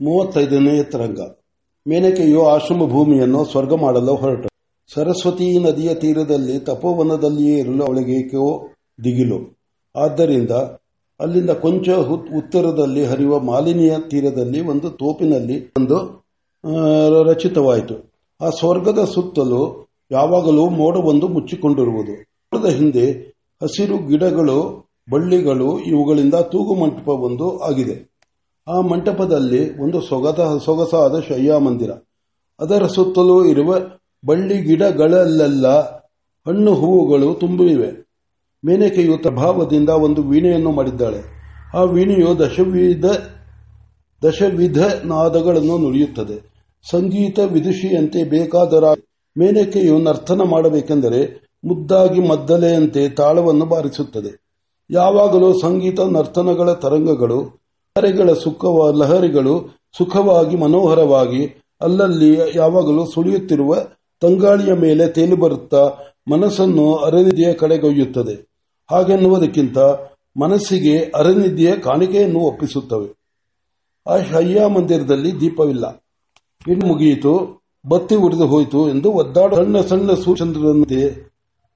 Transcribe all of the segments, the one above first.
ಮೂವತ್ತೈದನೇ ತರಂಗ ಮೇನಕೆಯು ಆಶ್ರಮ ಭೂಮಿಯನ್ನು ಸ್ವರ್ಗ ಮಾಡಲು ಹೊರಟ ಸರಸ್ವತಿ ನದಿಯ ತೀರದಲ್ಲಿ ತಪೋವನದಲ್ಲಿಯೇ ಇರಲು ಅವಳಿಗೇಕೋ ದಿಗಿಲು. ಆದ್ದರಿಂದ ಅಲ್ಲಿಂದ ಕೊಂಚ ಉತ್ತರದಲ್ಲಿ ಹರಿಯುವ ಮಾಲಿನಿಯ ತೀರದಲ್ಲಿ ಒಂದು ತೋಪಿನಲ್ಲಿ ಒಂದು ರಚಿತವಾಯಿತು. ಆ ಸ್ವರ್ಗದ ಸುತ್ತಲೂ ಯಾವಾಗಲೂ ಮೋಡವೊಂದು ಮುಚ್ಚಿಕೊಂಡಿರುವುದು. ಮೋಡದ ಹಿಂದೆ ಹಸಿರು ಗಿಡಗಳು, ಬಳ್ಳಿಗಳು ಇವುಗಳಿಂದ ತೂಗು ಮಂಟಪವೊಂದು ಆಗಿದೆ. ಆ ಮಂಟಪದಲ್ಲಿ ಒಂದು ಸೊಗದ ಸೊಗಸಾದ ಶಯ್ಯಾ ಮಂದಿರ. ಅದರ ಸುತ್ತಲೂ ಇರುವ ಬಳ್ಳಿ ಗಿಡಗಳಲ್ಲೆಲ್ಲ ಹಣ್ಣು ಹೂವುಗಳು ತುಂಬಿವೆ ಮೇನಕೆಯು ಪ್ರಭಾವದಿಂದ ಒಂದು ವೀಣೆಯನ್ನು ಮಾಡಿದ್ದಾಳೆ. ಆ ವೀಣೆಯು ದಶವಿಧ ದಶವಿಧ ನಾದಗಳನ್ನು ನುಡಿಯುತ್ತದೆ ಸಂಗೀತ ವಿದುಷಿಯಂತೆ ಬೇಕಾದರ ಮೇನಕೆಯು ನರ್ತನ ಮಾಡಬೇಕೆಂದರೆ ಮುದ್ದಾಗಿ ಮದ್ದಲೆಯಂತೆ ತಾಳವನ್ನು ಬಾರಿಸುತ್ತದೆ. ಯಾವಾಗಲೂ ಸಂಗೀತ, ನರ್ತನಗಳ ತರಂಗಗಳು ಲಹರಿಗಳ ಸುಖವ, ಲಹರಿಗಳು ಸುಖವಾಗಿ ಮನೋಹರವಾಗಿ ಅಲ್ಲಲ್ಲಿ ಯಾವಾಗಲೂ ಸುಳಿಯುತ್ತಿರುವ ತಂಗಾಳಿಯ ಮೇಲೆ ತೇಲಿ ಬರುತ್ತಾ ಮನಸ್ಸನ್ನು ಅರನಿಧಿಯ ಕಡೆಗೊಯ್ಯುತ್ತದೆ ಹಾಗೆನ್ನುವುದಕ್ಕಿಂತ ಮನಸ್ಸಿಗೆ ಅರನಿಧಿಯ ಕಾಣಿಕೆಯನ್ನು ಒಪ್ಪಿಸುತ್ತವೆ. ಆ ಶಯ್ಯ ಮಂದಿರದಲ್ಲಿ ದೀಪವಿಲ್ಲ. ಇನ್ನು ಮುಗಿಯಿತು. ಬತ್ತಿ ಉರಿದು ಹೋಯಿತು ಎಂದು ಒದ್ದಾಡ ಸಣ್ಣ ಸಣ್ಣ ಸೂಚಂದ್ರಂತೆ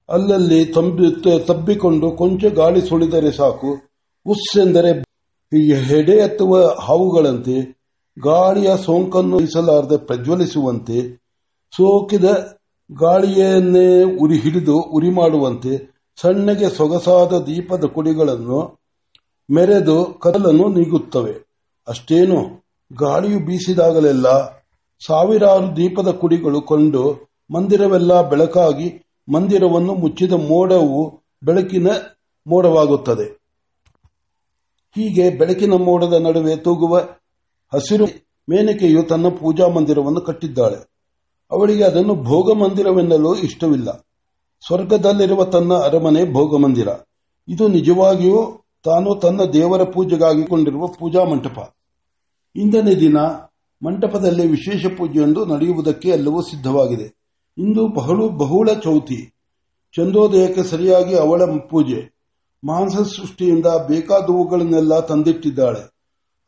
ಅಲ್ಲಲ್ಲಿ ತಂಬಿ, ತಬ್ಬಿಕೊಂಡು ಕೊಂಚ ಗಾಳಿ ಸುಳಿದರೆ ಸಾಕು. ಉಸ್ಸೆಂದರೆ ಈ ಹೆಡೆ ಎತ್ತುವ ಹಾವುಗಳಂತೆ, ಗಾಳಿಯ ಸೋಂಕನ್ನು ಇಸಲಾರದೆ ಪ್ರಜ್ವಲಿಸುವಂತೆ, ಸೋಕಿದ ಗಾಳಿಯನ್ನೇ ಉರಿ ಹಿಡಿದು ಉರಿ ಮಾಡುವಂತೆ ಸಣ್ಣಗೆ ಸೊಗಸಾದ ದೀಪದ ಕುಡಿಗಳನ್ನು ಮೆರೆದು ಕದಲನ್ನು ನೀಗುತ್ತವೆ. ಅಷ್ಟೇನು, ಗಾಳಿಯು ಬೀಸಿದಾಗಲೆಲ್ಲ ಸಾವಿರಾರು ದೀಪದ ಕುಡಿಗಳು ಕೊಂಡು ಮಂದಿರವೆಲ್ಲ ಬೆಳಕಾಗಿ ಮಂದಿರವನ್ನು ಮುಚ್ಚಿದ ಮೋಡವು ಬೆಳಕಿನ ಮೋಡವಾಗುತ್ತದೆ. ಹೀಗೆ ಬೆಳಕಿನ ಮೋಡದ ನಡುವೆ ತೂಗುವ ಹಸಿರು ಮೇನಕೆಯು ತನ್ನ ಪೂಜಾ ಮಂದಿರವನ್ನು ಕಟ್ಟಿದ್ದಾಳೆ. ಅವಳಿಗೆ ಅದನ್ನು ಭೋಗ ಮಂದಿರವೆನ್ನಲು ಇಷ್ಟವಿಲ್ಲ. ಸ್ವರ್ಗದಲ್ಲಿರುವ ತನ್ನ ಅರಮನೆ ಭೋಗ ಮಂದಿರ. ಇದು ನಿಜವಾಗಿಯೂ ತಾನು ತನ್ನ ದೇವರ ಪೂಜೆಗಾಗಿ ಕೊಂಡಿರುವ ಪೂಜಾ ಮಂಟಪ. ಇಂದನೇ ದಿನ ಮಂಟಪದಲ್ಲಿ ವಿಶೇಷ ಪೂಜೆಯೊಂದು ನಡೆಯುವುದಕ್ಕೆ ಎಲ್ಲವೂ ಸಿದ್ಧವಾಗಿದೆ. ಇಂದು ಬಹಳ ಬಹುಳ ಚೌತಿ. ಚಂದ್ರೋದಯಕ್ಕೆ ಸರಿಯಾಗಿ ಅವಳ ಪೂಜೆ. ಮಾಂಸ ಸೃಷ್ಟಿಯಿಂದ ಬೇಕಾದವುಗಳನ್ನೆಲ್ಲ ತಂದಿಟ್ಟಿದ್ದಾಳೆ.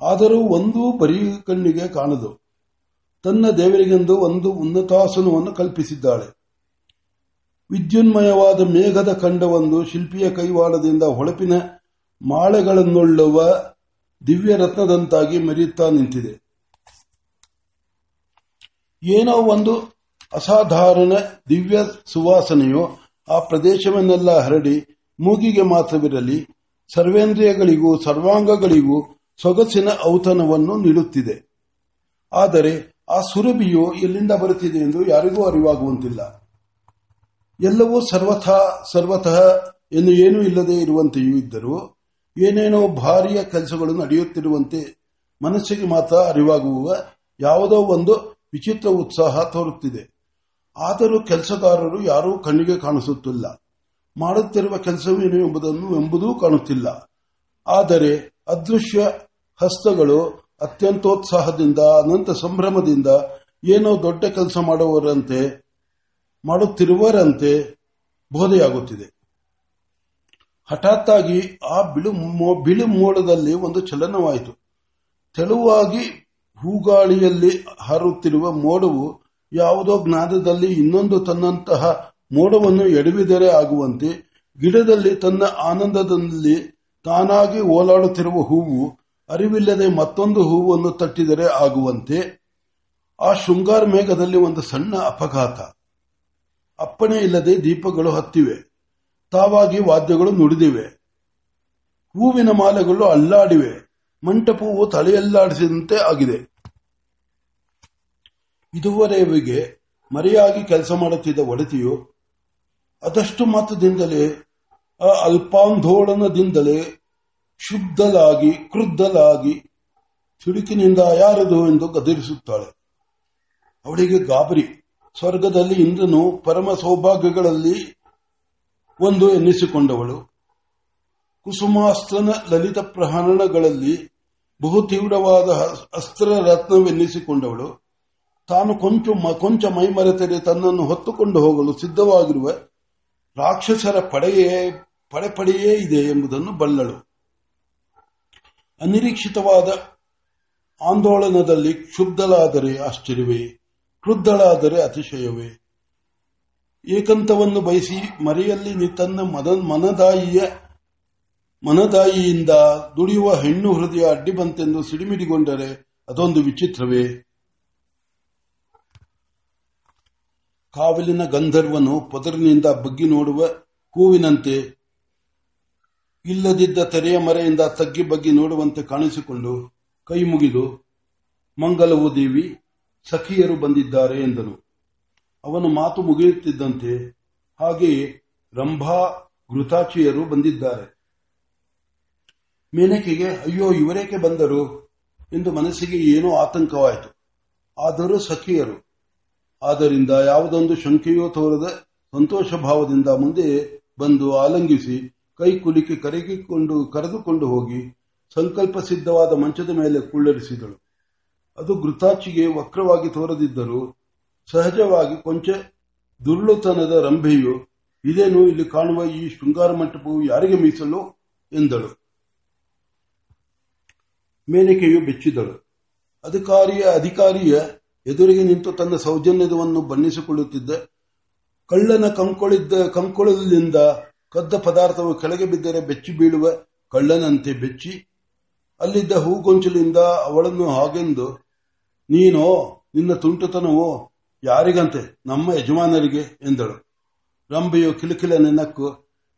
ಆದರೂ ಒಂದೂ ಬರೀ ಕಣ್ಣಿಗೆ ಕಾಣದು. ತನ್ನ ದೇವರಿಗೆಂದು ಒಂದು ಉನ್ನತಾಸನವನ್ನು ಕಲ್ಪಿಸಿದ್ದಾಳೆ. ವಿದ್ಯುನ್ಮಯವಾದ ಮೇಘದ ಖಂಡವೊಂದು ಶಿಲ್ಪಿಯ ಕೈವಾಡದಿಂದ ಹೊಳಪಿನ ಮಾಳೆಗಳನ್ನುಳ್ಳುವ ದಿವ್ಯ ರತ್ನದಂತಾಗಿ ಮೆರೆಯುತ್ತಾ ನಿಂತಿದೆ. ಏನೋ ಒಂದು ಅಸಾಧಾರಣ ದಿವ್ಯ ಸುವಾಸನೆಯು ಆ ಪ್ರದೇಶವನ್ನೆಲ್ಲ ಹರಡಿ ಮೂಗಿಗೆ ಮಾತ್ರವಿರಲಿ, ಸರ್ವೇಂದ್ರಿಯಗಳಿಗೂ ಸರ್ವಾಂಗಗಳಿಗೂ ಸೊಗಸಿನ ಔತಣವನ್ನು ನೀಡುತ್ತಿದೆ. ಆದರೆ ಆ ಸುರಭಿಯು ಎಲ್ಲಿಂದ ಬರುತ್ತಿದೆ ಎಂದು ಯಾರಿಗೂ ಅರಿವಾಗುವಂತಿಲ್ಲ. ಎಲ್ಲವೂ ಸರ್ವಥ, ಸರ್ವತಃ ಎಂದು ಏನೂ ಇಲ್ಲದೆ ಇರುವಂತೆಯೂ ಇದ್ದರೂ, ಏನೇನೋ ಭಾರಿಯ ಕೆಲಸಗಳು ನಡೆಯುತ್ತಿರುವಂತೆ ಮನಸ್ಸಿಗೆ ಮಾತ್ರ ಅರಿವಾಗುವ ಯಾವುದೋ ಒಂದು ವಿಚಿತ್ರ ಉತ್ಸಾಹ ತೋರುತ್ತಿದೆ. ಆದರೂ ಕೆಲಸಗಾರರು ಯಾರೂ ಕಣ್ಣಿಗೆ ಕಾಣಿಸುತ್ತಿಲ್ಲ. ಮಾಡುತ್ತಿರುವ ಕೆಲಸವೇನು ಎಂಬುದನ್ನು ಎಂಬುದೂ ಕಾಣುತ್ತಿಲ್ಲ. ಆದರೆ ಅದೃಶ್ಯ ಹಸ್ತಗಳು ಅತ್ಯಂತೋತ್ಸಾಹದಿಂದ, ಅನಂತ ಸಂಭ್ರಮದಿಂದ ಏನೋ ದೊಡ್ಡ ಕೆಲಸ ಮಾಡುವವರಂತೆ ಮಾಡುತ್ತಿರುವರಂತೆ ಬೋಧೆಯಾಗುತ್ತಿದೆ. ಹಠಾತ್ತಾಗಿ ಆ ಬಿಳು ಬಿಳಿ ಬಿಳು ಮೋಡದಲ್ಲಿ ಒಂದು ಚಲನವಾಯಿತು. ತೆಳುವಾಗಿ ಹೂಗಾಳಿಯಲ್ಲಿ ಹಾರುತ್ತಿರುವ ಮೋಡವು ಯಾವುದೋ ಜ್ಞಾನದಲ್ಲಿ ಇನ್ನೊಂದು ತನ್ನಂತಹ ಮೋಡವನ್ನು ಎಡವಿದರೆ ಆಗುವಂತೆ ಗಿಡದಲ್ಲಿ ತನ್ನ ಆನಂದದಲ್ಲಿ ತಾನಾಗಿ ಓಲಾಡುತ್ತಿರುವ ಹೂವು ಅರಿವಿಲ್ಲದೆ ಮತ್ತೊಂದು ಹೂವನ್ನು ತಟ್ಟಿದರೆ ಆಗುವಂತೆ ಆ ಶೃಂಗಾರ ಮೇಘದಲ್ಲಿ ಒಂದು ಸಣ್ಣ ಅಪಘಾತ. ಅಪ್ಪಣೆ ಇಲ್ಲದೆ ದೀಪಗಳು ಹತ್ತಿವೆ. ತಾವಾಗಿ ವಾದ್ಯಗಳು ನುಡಿದಿವೆ. ಹೂವಿನ ಮಾಲೆಗಳು ಅಲ್ಲಾಡಿವೆ. ಮಂಟಪವು ತಲೆಯಲ್ಲಾಡಿಸಿದಂತೆ ಆಗಿದೆ. ಇದುವರೆಗೆ ಮರೆಯಾಗಿ ಕೆಲಸ ಮಾಡುತ್ತಿದ್ದ ಒಡತಿಯು ಅದಷ್ಟು ಮತದಿಂದಲೇ ಆ ಅಲ್ಪಾಂಧೋಳನದಿಂದಲೇ ಶುದ್ಧಲಾಗಿ, ಕ್ರುದ್ಧಲಾಗಿ ಸಿಡುಕಿನಿಂದ ಯಾರದು ಎಂದು ಗದರಿಸುತ್ತಾಳೆ. ಅವಳಿಗೆ ಗಾಬರಿ. ಸ್ವರ್ಗದಲ್ಲಿ ಇಂದ್ರನು ಪರಮ ಸೌಭಾಗ್ಯಗಳಲ್ಲಿ ಒಂದು ಎನ್ನಿಸಿಕೊಂಡವಳು. ಕುಸುಮಾಸ್ತ್ರನ ಲಲಿತ ಪ್ರಹರಣಗಳಲ್ಲಿ ಬಹು ತೀವ್ರವಾದ ಅಸ್ತ್ರ ರತ್ನವೆನ್ನಿಸಿಕೊಂಡವಳು. ತಾನು ಕೊಂಚ ಕೊಂಚ ಮೈಮರೆತರೆ ತನ್ನನ್ನು ಹೊತ್ತುಕೊಂಡು ಹೋಗಲು ಸಿದ್ಧವಾಗಿರುವ ರಾಕ್ಷಸರ ಪಡೆಯೇ ಪಡೆಪಡೆಯೇ ಇದೆ ಎಂಬುದನ್ನು ಬಲ್ಲಳು. ಅನಿರೀಕ್ಷಿತವಾದ ಆಂದೋಲನದಲ್ಲಿ ಕ್ಷುಬ್ಧಳಾದರೆ ಆಶ್ಚರ್ಯವೇ, ಕ್ರುದ್ಧಳಾದರೆ ಅತಿಶಯವೇ. ಏಕಂತವನ್ನು ಬಯಸಿ ಮರೆಯಲ್ಲಿ ತನ್ನ ಮನದಾಯಿಯ, ಮನದಾಯಿಯಿಂದ ದುಡಿಯುವ ಹೆಣ್ಣು ಹೃದಯ ಅಡ್ಡಿ ಬಂತೆಂದು ಸಿಡಿಮಿಡಿಗೊಂಡರೆ ಅದೊಂದು ವಿಚಿತ್ರವೇ. ಕಾವಲಿನ ಗಂಧರ್ವನು ಪೊದರಿನಿಂದ ಬಗ್ಗಿ ನೋಡುವ ಹೂವಿನಂತೆ ಇಲ್ಲದಿದ್ದ ತೆರೆಯ ಮರೆಯಿಂದ ತಗ್ಗಿ ಬಗ್ಗಿ ನೋಡುವಂತೆ ಕಾಣಿಸಿಕೊಂಡು ಕೈ ಮುಗಿದು, ಮಂಗಲವು ದೇವಿ, ಸಖಿಯರು ಬಂದಿದ್ದಾರೆ ಎಂದನು. ಅವನು ಮಾತು ಮುಗಿಯುತ್ತಿದ್ದಂತೆ ಹಾಗೆಯೇ ರಂಭಾ ಘೃತಾಚಿಯರು ಬಂದಿದ್ದಾರೆ. ಮೇನಕೆಗೆ, ಅಯ್ಯೋ, ಇವರೇಕೆ ಬಂದರು? ಎಂದು ಮನಸ್ಸಿಗೆ ಏನೋ ಆತಂಕವಾಯಿತು. ಆದರೂ ಸಖಿಯರು ಆದ್ದರಿಂದ ಯಾವುದೊಂದು ಶಂಕೆಯೂ ತೋರದ ಸಂತೋಷ ಭಾವದಿಂದ ಮುಂದೆ ಬಂದು ಆಲಂಗಿಸಿ ಕೈ ಕುಲಿಕೆ ಕರಗಿಕೊಂಡು, ಕರೆದುಕೊಂಡು ಹೋಗಿ ಸಂಕಲ್ಪ ಸಿದ್ಧವಾದ ಮಂಚದ ಮೇಲೆ ಕುಳ್ಳರಿಸಿದಳು. ಅದು ಗೃತಾಚಿಗೆ ವಕ್ರವಾಗಿ ತೋರದಿದ್ದರೂ ಸಹಜವಾಗಿ ಕೊಂಚ ದುರ್ಳುತನದ ರಂಭೆಯು, ಇದೇನು ಇಲ್ಲಿ ಕಾಣುವ ಈ ಶೃಂಗಾರ ಮಂಟಪವು ಯಾರಿಗೆ ಮೀಸಲು? ಎಂದಳು. ಮೇನಿಕೆಯು ಬೆಚ್ಚಿದಳು. ಅಧಿಕಾರಿಯ ಅಧಿಕಾರಿಯ ಎದುರಿಗೆ ನಿಂತು ತನ್ನ ಸೌಜನ್ಯವನ್ನು ಬಣ್ಣಿಸಿಕೊಳ್ಳುತ್ತಿದ್ದ, ಕಳ್ಳನ ಕಂಕೊಳಿದ್ದ ಕಂಕೊಳದಿಂದ ಕದ್ದ ಪದಾರ್ಥವು ಕೆಳಗೆ ಬಿದ್ದರೆ ಬೆಚ್ಚಿ ಬೀಳುವ ಕಳ್ಳನಂತೆ ಬೆಚ್ಚಿ, ಅಲ್ಲಿದ್ದ ಹೂಗೊಂಚಲಿಂದ ಅವಳನ್ನು ಹಾಗೆಂದು, ನೀನೋ, ನಿನ್ನ ತುಂಟುತನವೋ, ಯಾರಿಗಂತೆ, ನಮ್ಮ ಯಜಮಾನರಿಗೆ ಎಂದಳು. ರಂಬೆಯು ಕಿಲಕಿಲ ನೆನಕ್ಕು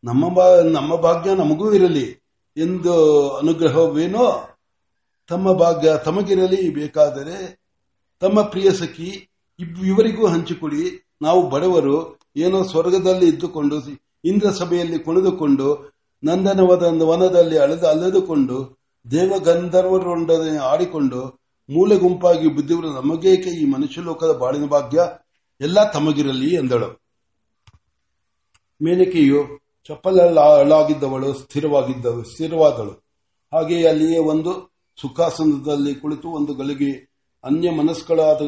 ನಮ್ಮ ನಮ್ಮ ಭಾಗ್ಯ ನಮಗೂ ಇರಲಿ ಎಂದು ಅನುಗ್ರಹವೇನೋ, ತಮ್ಮ ಭಾಗ್ಯ ತಮಗಿರಲಿ, ಬೇಕಾದರೆ ತಮ್ಮ ಪ್ರಿಯ ಸಖಿ ಇವರಿಗೂ ಹಂಚಿಕೊಡಿ ನಾವು ಬಡವರು ಏನೋ ಸ್ವರ್ಗದಲ್ಲಿ ಇದ್ದುಕೊಂಡು ಇಂದ್ರ ಸಭೆಯಲ್ಲಿ ಕುಣಿದುಕೊಂಡು, ನಂದನವದ ವನದಲ್ಲಿ ಅಳೆದು ಅಲೆದುಕೊಂಡು ದೇವಗಂಧರ್ವರೊಂಡನೆ ಆಡಿಕೊಂಡು, ಮೂಲೆ ಗುಂಪಾಗಿ ಬುದ್ಧಿವರು ನಮಗೇಕೆ ಈ ಮನುಷ್ಯ ಲೋಕದ ಬಾಳಿನ ಭಾಗ್ಯ? ಎಲ್ಲ ತಮಗಿರಲಿ ಎಂದಳು. ಮೇನಕೆಯು ಚಪ್ಪಲಾಗಿದ್ದವಳು ಸ್ಥಿರವಾಗಿದ್ದಳು ಸ್ಥಿರವಾದಳು. ಹಾಗೆಯೇ ಅಲ್ಲಿಯೇ ಒಂದು ಸುಖಾಸನದಲ್ಲಿ ಕುಳಿತು ಒಂದು ಗಳಿಗೆ ಅನ್ಯ ಮನಸ್ಕಳಾದ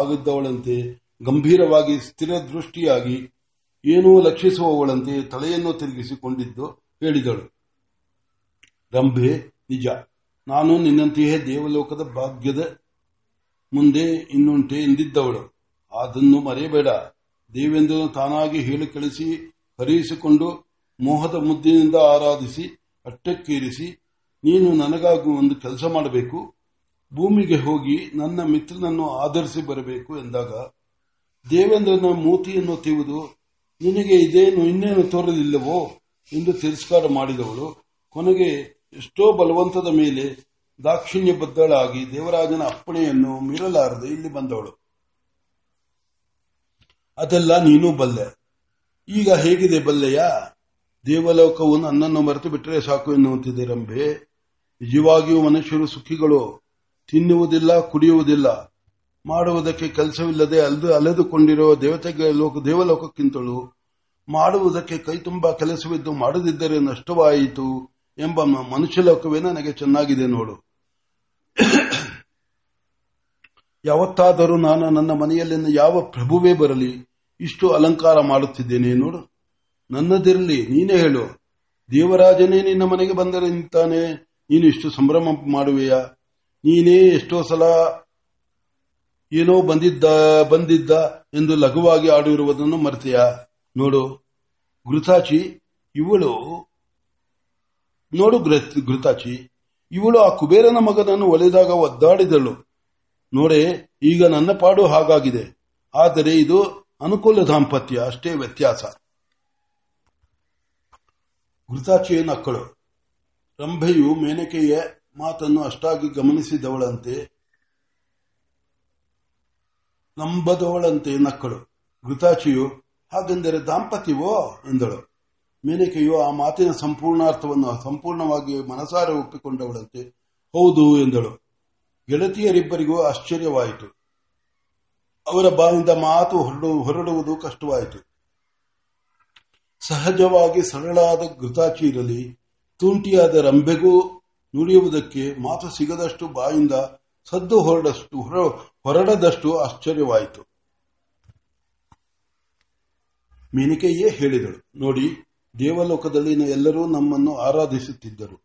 ಆಗಿದ್ದವಳಂತೆ ಗಂಭೀರವಾಗಿ ಸ್ಥಿರ ದೃಷ್ಟಿಯಾಗಿ ಏನೂ ಲಕ್ಷಿಸುವವಳಂತೆ ತಲೆಯನ್ನು ತಿರುಗಿಸಿಕೊಂಡಿದ್ದು ಹೇಳಿದಳು. ರಂಭೆ, ನಿಜ. ನಾನು ನಿನ್ನಂತೆಯೇ ದೇವಲೋಕದ ಭಾಗ್ಯದ ಮುಂದೆ ಇನ್ನುಂಟೆ ಎಂದಿದ್ದವಳು. ಅದನ್ನು ಮರೆಯಬೇಡ. ದೇವೆಂದು ತಾನಾಗಿ ಹೇಳಿ ಕಳಿಸಿ, ಹರಿಯಿಸಿಕೊಂಡು ಮೋಹದ ಮುದ್ದಿನಿಂದ ಆರಾಧಿಸಿ, ಅಟ್ಟಕ್ಕೇರಿಸಿ, ನೀನು ನನಗಾಗಿ ಒಂದು ಕೆಲಸ ಮಾಡಬೇಕು. ಭೂಮಿಗೆ ಹೋಗಿ ನನ್ನ ಮಿತ್ರನನ್ನು ಆಧರಿಸಿ ಬರಬೇಕು ಎಂದಾಗ, ದೇವೇಂದ್ರನ ಮೂತಿಯನ್ನು ತಿವಿದು, ನಿನಗೆ ಇದೇನು ಇನ್ನೇನು ತೋರಲಿಲ್ಲವೋ ಎಂದು ತಿರಸ್ಕಾರ ಮಾಡಿದವಳು. ಕೊನೆಗೆ ಎಷ್ಟೋ ಬಲವಂತದ ಮೇಲೆ ದಾಕ್ಷಿಣ್ಯ ಬದ್ದಳಾಗಿ ದೇವರಾಜನ ಅಪ್ಪಣೆಯನ್ನು ಮೀರಲಾರದೆ ಇಲ್ಲಿ ಬಂದವಳು. ಅದೆಲ್ಲ ನೀನು ಬಲ್ಲೆ. ಈಗ ಹೇಗಿದೆ ಬಲ್ಲೆಯ? ದೇವಲೋಕವು ನನ್ನನ್ನು ಮರೆತು ಬಿಟ್ಟರೆ ಸಾಕು ಎನ್ನುವಂತಿದೆ ರಂಭೆ. ನಿಜವಾಗಿಯೂ ಮನುಷ್ಯರು ಸುಖಿಗಳು. ತಿನ್ನುವುದಿಲ್ಲ, ಕುಡಿಯುವುದಿಲ್ಲ, ಮಾಡುವುದಕ್ಕೆ ಕೆಲಸವಿಲ್ಲದೆ ಅಲ್ದು ಅಲೆದುಕೊಂಡಿರುವ ದೇವತೆಗೆ ಲೋಕ, ದೇವಲೋಕಕ್ಕಿಂತಲೂ ಮಾಡುವುದಕ್ಕೆ ಕೈ ತುಂಬಾ ಕೆಲಸವಿದ್ದು ಮಾಡದಿದ್ದರೆ ನಷ್ಟವಾಯಿತು ಎಂಬ ಮನುಷ್ಯ ಲೋಕವೇ ನನಗೆ ಚೆನ್ನಾಗಿದೆ ನೋಡು. ಯಾವತ್ತಾದರೂ ನಾನು ನನ್ನ ಮನೆಯಲ್ಲಿನ ಯಾವ ಪ್ರಭುವೇ ಬರಲಿ, ಇಷ್ಟು ಅಲಂಕಾರ ಮಾಡುತ್ತಿದ್ದೇನೆ ನೋಡು. ನನ್ನದಿರಲಿ, ನೀನೇ ಹೇಳು. ದೇವರಾಜನೇ ನಿನ್ನ ಮನೆಗೆ ಬಂದರೆ ನಿಂತಾನೆ ನೀನು ಇಷ್ಟು ಸಂಭ್ರಮ ಮಾಡುವೆಯಾ? ನೀನೇ ಎಷ್ಟೋ ಸಲ ಏನೋ ಬಂದಿದ್ದ ಬಂದಿದ್ದ ಎಂದು ಲಘುವಾಗಿ ಆಡಿರುವುದನ್ನು ಮರೆತೆಯ. ನೋಡು ಘೃತಾಚಿ ಇವಳು, ನೋಡು ಘೃತಾಚಿ ಇವಳು ಆ ಕುಬೇರನ ಮಗನನ್ನು ಒಲೆದಾಗ ಒದ್ದಾಡಿದಳು. ನೋಡೆ, ಈಗ ನನ್ನ ಪಾಡು ಹಾಗಾಗಿದೆ. ಆದರೆ ಇದು ಅನುಕೂಲ ದಾಂಪತ್ಯ, ಅಷ್ಟೇ ವ್ಯತ್ಯಾಸ. ಘೃತಾಚಿಯ ನಕ್ಕಳು. ರಂಭೆಯು ಮೇನಕೆಯ ಮಾತನ್ನು ಅಷ್ಟಾಗಿ ಗಮನಿಸಿದವಳಂತೆ, ನಂಬದವಳಂತೆ ನಕ್ಕಳು. ಘೃತಾಚಿಯು ಹಾಗೆಂದರೆ ದಾಂಪತ್ಯವೋ? ಎಂದಳು. ಮೇನಕೆಯು ಆ ಮಾತಿನ ಸಂಪೂರ್ಣಾರ್ಥವನ್ನು, ಸಂಪೂರ್ಣವಾಗಿ ಮನಸಾರೆ ಒಪ್ಪಿಕೊಂಡವಳಂತೆ, ಹೌದು, ಎಂದಳು. ಗೆಳತಿಯರಿಬ್ಬರಿಗೂ ಆಶ್ಚರ್ಯವಾಯಿತು. ಅವರ ಬಾಯಿಂದ ಮಾತು ಹೊರಡು- ಹೊರಡುವುದು ಕಷ್ಟವಾಯಿತು. ಸಹಜವಾಗಿ ಸರಳಾದ ಘೃತಾಚಿ ಇರಲಿ, ತುಂಟಿಯಾದ ರಂಬೆಗೂ ನುಡಿಯುವುದಕ್ಕೆ ಮಾತು ಸಿಗದಷ್ಟು ಬಾಯಿಂದ ಸದ್ದು ಹೊರಡಷ್ಟು ಹೊರ- ಹೊರಡದಷ್ಟು ಆಶ್ಚರ್ಯವಾಯಿತು. ಮೇನಿಕೆಯೇ ಹೇಳಿದಳು, ನೋಡಿ, ದೇವಲೋಕದಲ್ಲಿನ ಎಲ್ಲರೂ ನಮ್ಮನ್ನು ಆರಾಧಿಸುತ್ತಿದ್ದರು.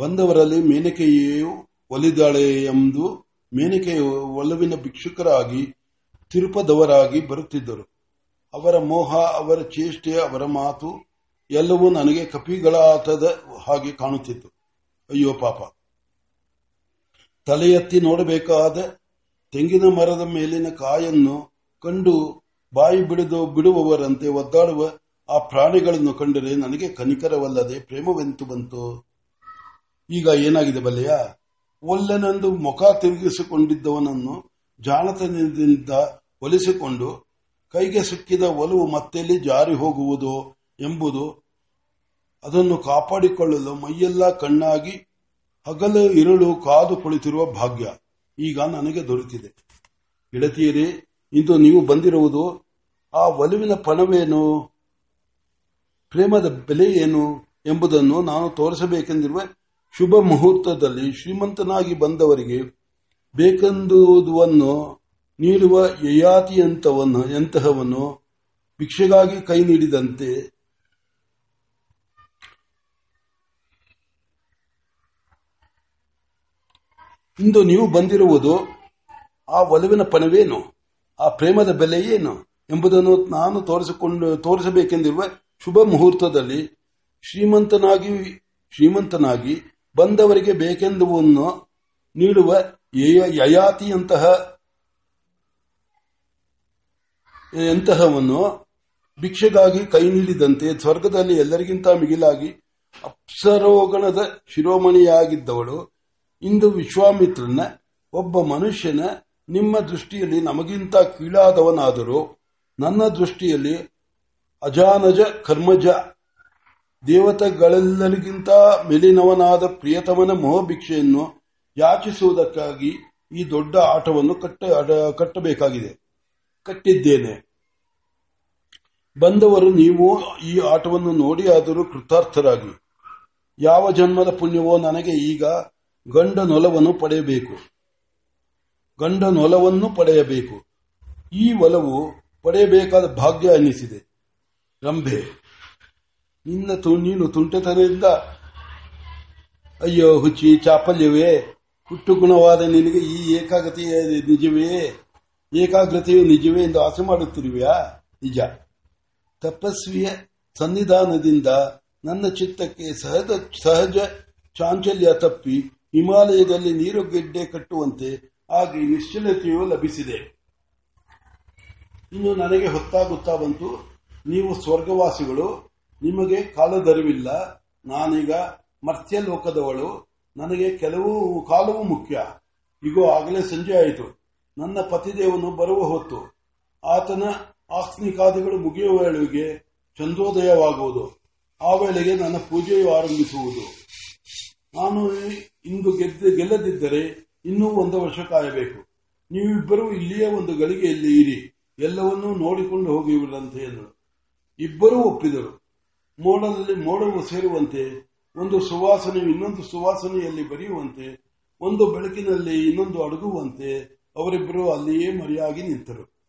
ಬಂದವರಲ್ಲಿ ಮೇನಿಕೆಯು ಒಲಿದಾಳೆ ಎಂದು ಮೇನಿಕೆಯ ಒಲವಿನ ಭಿಕ್ಷುಕರಾಗಿ ತಿರುಪದವರಾಗಿ ಬರುತ್ತಿದ್ದರು. ಅವರ ಮೋಹ, ಅವರ ಚೇಷ್ಟೆ, ಅವರ ಮಾತು ಎಲ್ಲವೂ ನನಗೆ ಕಪಿಗಳಾತದ ಹಾಗೆ ಕಾಣುತ್ತಿತ್ತು. ಅಯ್ಯೋ ಪಾಪ. ತಲೆ ಎತ್ತಿ ನೋಡಬೇಕಾದ ತೆಂಗಿನ ಮರದ ಮೇಲಿನ ಕಾಯನ್ನು ಕಂಡು ಬಾಯಿ ಬಿಡಿದು ಬಿಡುವವರಂತೆ ಒದ್ದಾಡುವ ಆ ಪ್ರಾಣಿಗಳನ್ನು ಕಂಡರೆ ನನಗೆ ಕನಿಕರವಲ್ಲದೆ ಪ್ರೇಮವೆಂತು ಬಂತು? ಈಗ ಏನಾಗಿದೆ ಬಲ್ಲೆಯ? ಒಲ್ಲೆನೆಂದು ಮುಖ ತಿರುಗಿಸಿಕೊಂಡಿದ್ದವನನ್ನು ಜಾಣತನದಿಂದ ಒಲಿಸಿಕೊಂಡು ಕೈಗೆ ಸಿಕ್ಕಿದ ಒಲವು ಮತ್ತೆಲ್ಲಿ ಜಾರಿ ಹೋಗುವುದು ಎಂಬುದು ಅದನ್ನು ಕಾಪಾಡಿಕೊಳ್ಳಲು ಮೈಯೆಲ್ಲ ಕಣ್ಣಾಗಿ ಹಗಲು ಇರುಳು ಕಾದು ಕುಳಿತಿರುವ ಭಾಗ್ಯ ಈಗ ನನಗೆ ದೊರೆತಿದೆ. ಗೆಳತಿಯರೇ, ಇಂದು ನೀವು ಬಂದಿರುವುದು ಆ ಒಲುವಿನ ಪಣವೇನು ಪ್ರೇಮದ ಬೆಲೆ ಏನು ಎಂಬುದನ್ನು ನಾನು ತೋರಿಸಬೇಕೆಂದಿರುವ ಶುಭ ಮುಹೂರ್ತದಲ್ಲಿ ಶ್ರೀಮಂತನಾಗಿ ಬಂದವರಿಗೆ ಬೇಕೆಂದುವನ್ನು ನೀಡುವ ಯಯಾತಿಯಂತವನ್ನು ಎಂತಹವನ್ನು ಭಿಕ್ಷೆಗಾಗಿ ಕೈ ನೀಡಿದಂತೆ ಇಂದು ನೀವು ಬಂದಿರುವುದು ಆ ಒಲವಿನ ಪಣವೇನು? ಆ ಪ್ರೇಮದ ಬೆಲೆ ಏನು ಎಂಬುದನ್ನು ನಾನು ತೋರಿಸಿಕೊಂಡು, ತೋರಿಸಬೇಕೆಂದಿರುವ ಶುಭ ಮುಹೂರ್ತದಲ್ಲಿ ಶ್ರೀಮಂತನಾಗಿ ಶ್ರೀಮಂತನಾಗಿ ಬಂದವರಿಗೆ ಬೇಕೆಂದುವನ್ನು ನೀಡುವ ಯಯ- ಯಯಾತಿಯಂತಹ, ಎಂತಹವನ್ನು ಭಿಕ್ಷೆಗಾಗಿ ಕೈ ನೀಡಿದಂತೆ ಸ್ವರ್ಗದಲ್ಲಿ ಎಲ್ಲರಿಗಿಂತ ಮಿಗಿಲಾಗಿ ಅಪ್ಸರೋಗಣದ ಶಿರೋಮಣಿಯಾಗಿದ್ದವಳು. ಇಂದು ವಿಶ್ವಾಮಿತ್ರನ, ಒಬ್ಬ ಮನುಷ್ಯನ, ನಿಮ್ಮ ದೃಷ್ಟಿಯಲ್ಲಿ ನಮಗಿಂತ ಕೀಳಾದವನಾದರೂ, ನನ್ನ ದೃಷ್ಟಿಯಲ್ಲಿ ಅಜಾನಜ ಕರ್ಮಜ, ದೇವತೆಗಳೆಲ್ಲರಿಗಿಂತ ಮೇಲಿನವನಾದ ಪ್ರಿಯತಮನ ಮೋಹಭಿಕ್ಷೆಯನ್ನು ಯಾಚಿಸುವುದಕ್ಕಾಗಿ ಈ ದೊಡ್ಡ ಆಟವನ್ನು ಕಟ್ಟ ಕಟ್ಟಬೇಕಾಗಿದೆ. ಕಟ್ಟಿದ್ದೇನೆ. ಬಂದವರು ನೀವು ಈ ಆಟವನ್ನು ನೋಡಿ ಆದರೂ ಕೃತಾರ್ಥರಾಗಿ. ಯಾವ ಜನ್ಮದ ಪುಣ್ಯವೋ ನನಗೆ ಈಗ ಗಂಡ ನೊಲವನ್ನು ಪಡೆಯಬೇಕು. ಗಂಡನೊಲವನ್ನು ಪಡೆಯಬೇಕು. ಈ ಒಲವು ಪಡೆಯಬೇಕಾದ ಭಾಗ್ಯ ಅನ್ನಿಸಿದೆ ರಂಭೆ, ನಿನ್ನ ತು- ನೀನು ತುಂಟತನದಿಂದ ಅಯ್ಯೋ, ಹುಚ್ಚಿ ಚಾಪಲ್ಯವೇ ಹುಟ್ಟು ಗುಣವಾದ ನಿನಗೆ ಈ ಏಕಾಗ್ರತೆಯ ನಿಜವೇ, ಏಕಾಗ್ರತೆಯು ನಿಜವೇ ಎಂದು ಆಸೆ ಮಾಡುತ್ತಿರುವೆಯಾ? ನಿಜ. ತಪಸ್ವಿಯ ಸನ್ನಿಧಾನದಿಂದ ನನ್ನ ಚಿತ್ತಕ್ಕೆ ಸಹಜ ಸಹಜ ಚಾಂಚಲ್ಯ ತಪ್ಪಿ ಹಿಮಾಲಯದಲ್ಲಿ ನೀರು ಗೆಡ್ಡೆ ಕಟ್ಟುವಂತೆ ಆಗಿ ನಿಶ್ಚಲತೆಯು ಲಭಿಸಿದೆ. ಇನ್ನು ನನಗೆ ಹೊತ್ತಾಗುತ್ತಾ ಬಂತು, ನೀವು ಸ್ವರ್ಗವಾಸಿಗಳು, ನಿಮಗೆ ಕಾಲದರಿವಿಲ್ಲ ನಾನೀಗ ಮರ್ತ್ಯ ಲೋಕದವಳು, ನನಗೆ ಕೆಲವು, ಕಾಲವು ಮುಖ್ಯ. ಇಗೋ, ಆಗಲೇ ಸಂಜೆ ಆಯಿತು. ನನ್ನ ಪತಿದೇವನು ಬರುವ ಹೊತ್ತು, ಆತನ ಆಸ್ನಿಕಾದಿಗಳು ಮುಗಿಯುವ ವೇಳೆಗೆ ಚಂದ್ರೋದಯವಾಗುವುದು. ಆ ವೇಳೆಗೆ ನನ್ನ ಪೂಜೆಯು ಆರಂಭಿಸುವುದು. ನಾನು ಇಂದು ಗೆದ್ದ, ಗೆಲ್ಲದಿದ್ದರೆ ಇನ್ನೂ ಒಂದು ವರ್ಷ ಕಾಯಬೇಕು. ನೀವಿಬ್ಬರೂ ಇಲ್ಲಿಯೇ ಒಂದು ಗಳಿಗೆಯಲ್ಲಿ ಇರಿ. ಎಲ್ಲವನ್ನೂ ನೋಡಿಕೊಂಡು ಹೋಗಿಬಿಡಂತೆ ಎಂದರು. ಇಬ್ಬರೂ ಒಪ್ಪಿದರು. ಮೋಡದಲ್ಲಿ ಮೋಡವು ಸೇರುವಂತೆ, ಒಂದು ಸುವಾಸನೆಯು ಇನ್ನೊಂದು ಸುವಾಸನೆಯಲ್ಲಿ ಬರೆಯುವಂತೆ, ಒಂದು ಬೆಳಕಿನಲ್ಲಿ ಇನ್ನೊಂದು ಅಡಗುವಂತೆ ಅವರಿಬ್ಬರು ಅಲ್ಲಿಯೇ ಮರೆಯಾಗಿ ನಿಂತರು.